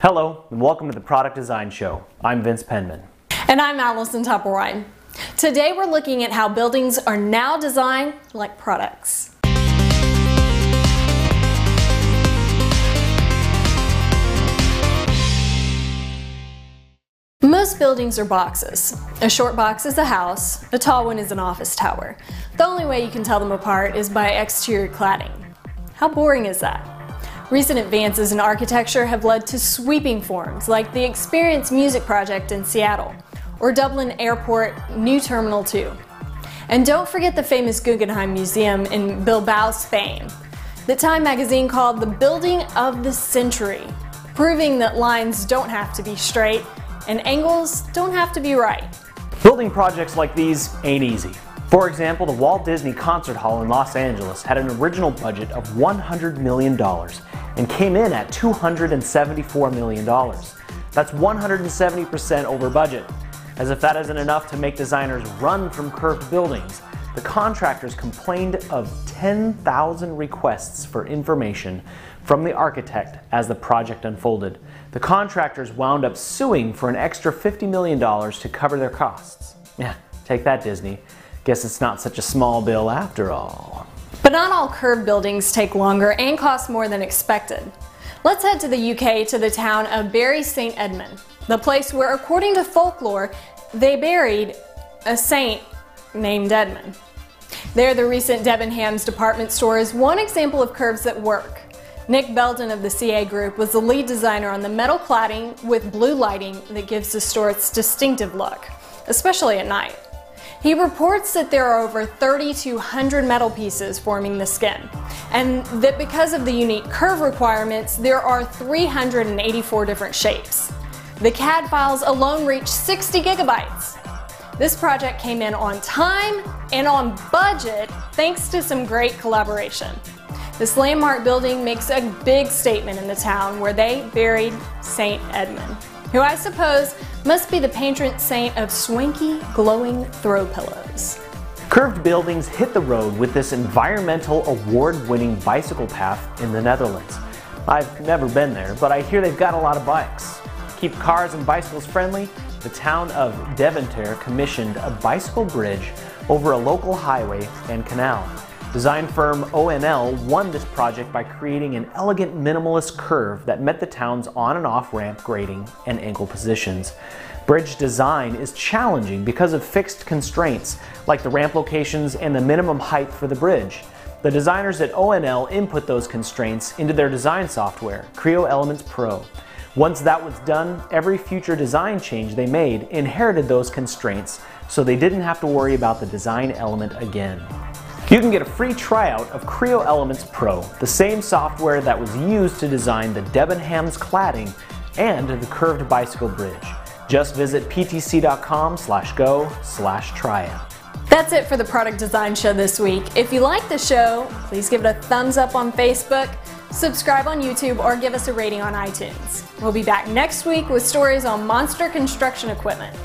Hello, and welcome to the Product Design Show. I'm Vince Penman. And I'm Allison Toppelwine. Today we're looking at how buildings are now designed like products. Most buildings are boxes. A short box is a house, a tall one is an office tower. The only way you can tell them apart is by exterior cladding. How boring is that? Recent advances in architecture have led to sweeping forms like the Experience Music Project in Seattle or Dublin Airport New Terminal 2. And don't forget the famous Guggenheim Museum in Bilbao, Spain, that Time magazine called the building of the century, proving that lines don't have to be straight and angles don't have to be right. Building projects like these ain't easy. For example, the Walt Disney Concert Hall in Los Angeles had an original budget of $100 million and came in at $274 million. That's 170% over budget. As if that isn't enough to make designers run from curved buildings, the contractors complained of 10,000 requests for information from the architect as the project unfolded. The contractors wound up suing for an extra $50 million to cover their costs. Yeah, take that, Disney. Guess it's not such a small bill after all. But not all curved buildings take longer and cost more than expected. Let's head to the UK to the town of Bury St Edmund, the place where, according to folklore, they buried a saint named Edmund. There, the recent Debenhams department store is one example of curves that work. Nick Belden of the CA Group was the lead designer on the metal cladding with blue lighting that gives the store its distinctive look, especially at night. He reports that there are over 3,200 metal pieces forming the skin, and that because of the unique curve requirements, there are 384 different shapes. The CAD files alone reach 60 gigabytes. This project came in on time and on budget thanks to some great collaboration. This landmark building makes a big statement in the town where they buried St. Edmund, who I suppose must be the patron saint of swanky, glowing throw pillows. Curved buildings hit the road with this environmental award-winning bicycle path in the Netherlands. I've never been there, but I hear they've got a lot of bikes. Keep cars and bicycles friendly, the town of Deventer commissioned a bicycle bridge over a local highway and canal. Design firm ONL won this project by creating an elegant minimalist curve that met the town's on and off ramp grading and angle positions. Bridge design is challenging because of fixed constraints like the ramp locations and the minimum height for the bridge. The designers at ONL input those constraints into their design software, Creo Elements Pro. Once that was done, every future design change they made inherited those constraints so they didn't have to worry about the design element again. You can get a free tryout of Creo Elements Pro, the same software that was used to design the Debenhams cladding and the curved bicycle bridge. Just visit ptc.com slash go slash tryout. That's it for the Product Design Show this week. If you like the show, please give it a thumbs up on Facebook, subscribe on YouTube, or give us a rating on iTunes. We'll be back next week with stories on monster construction equipment.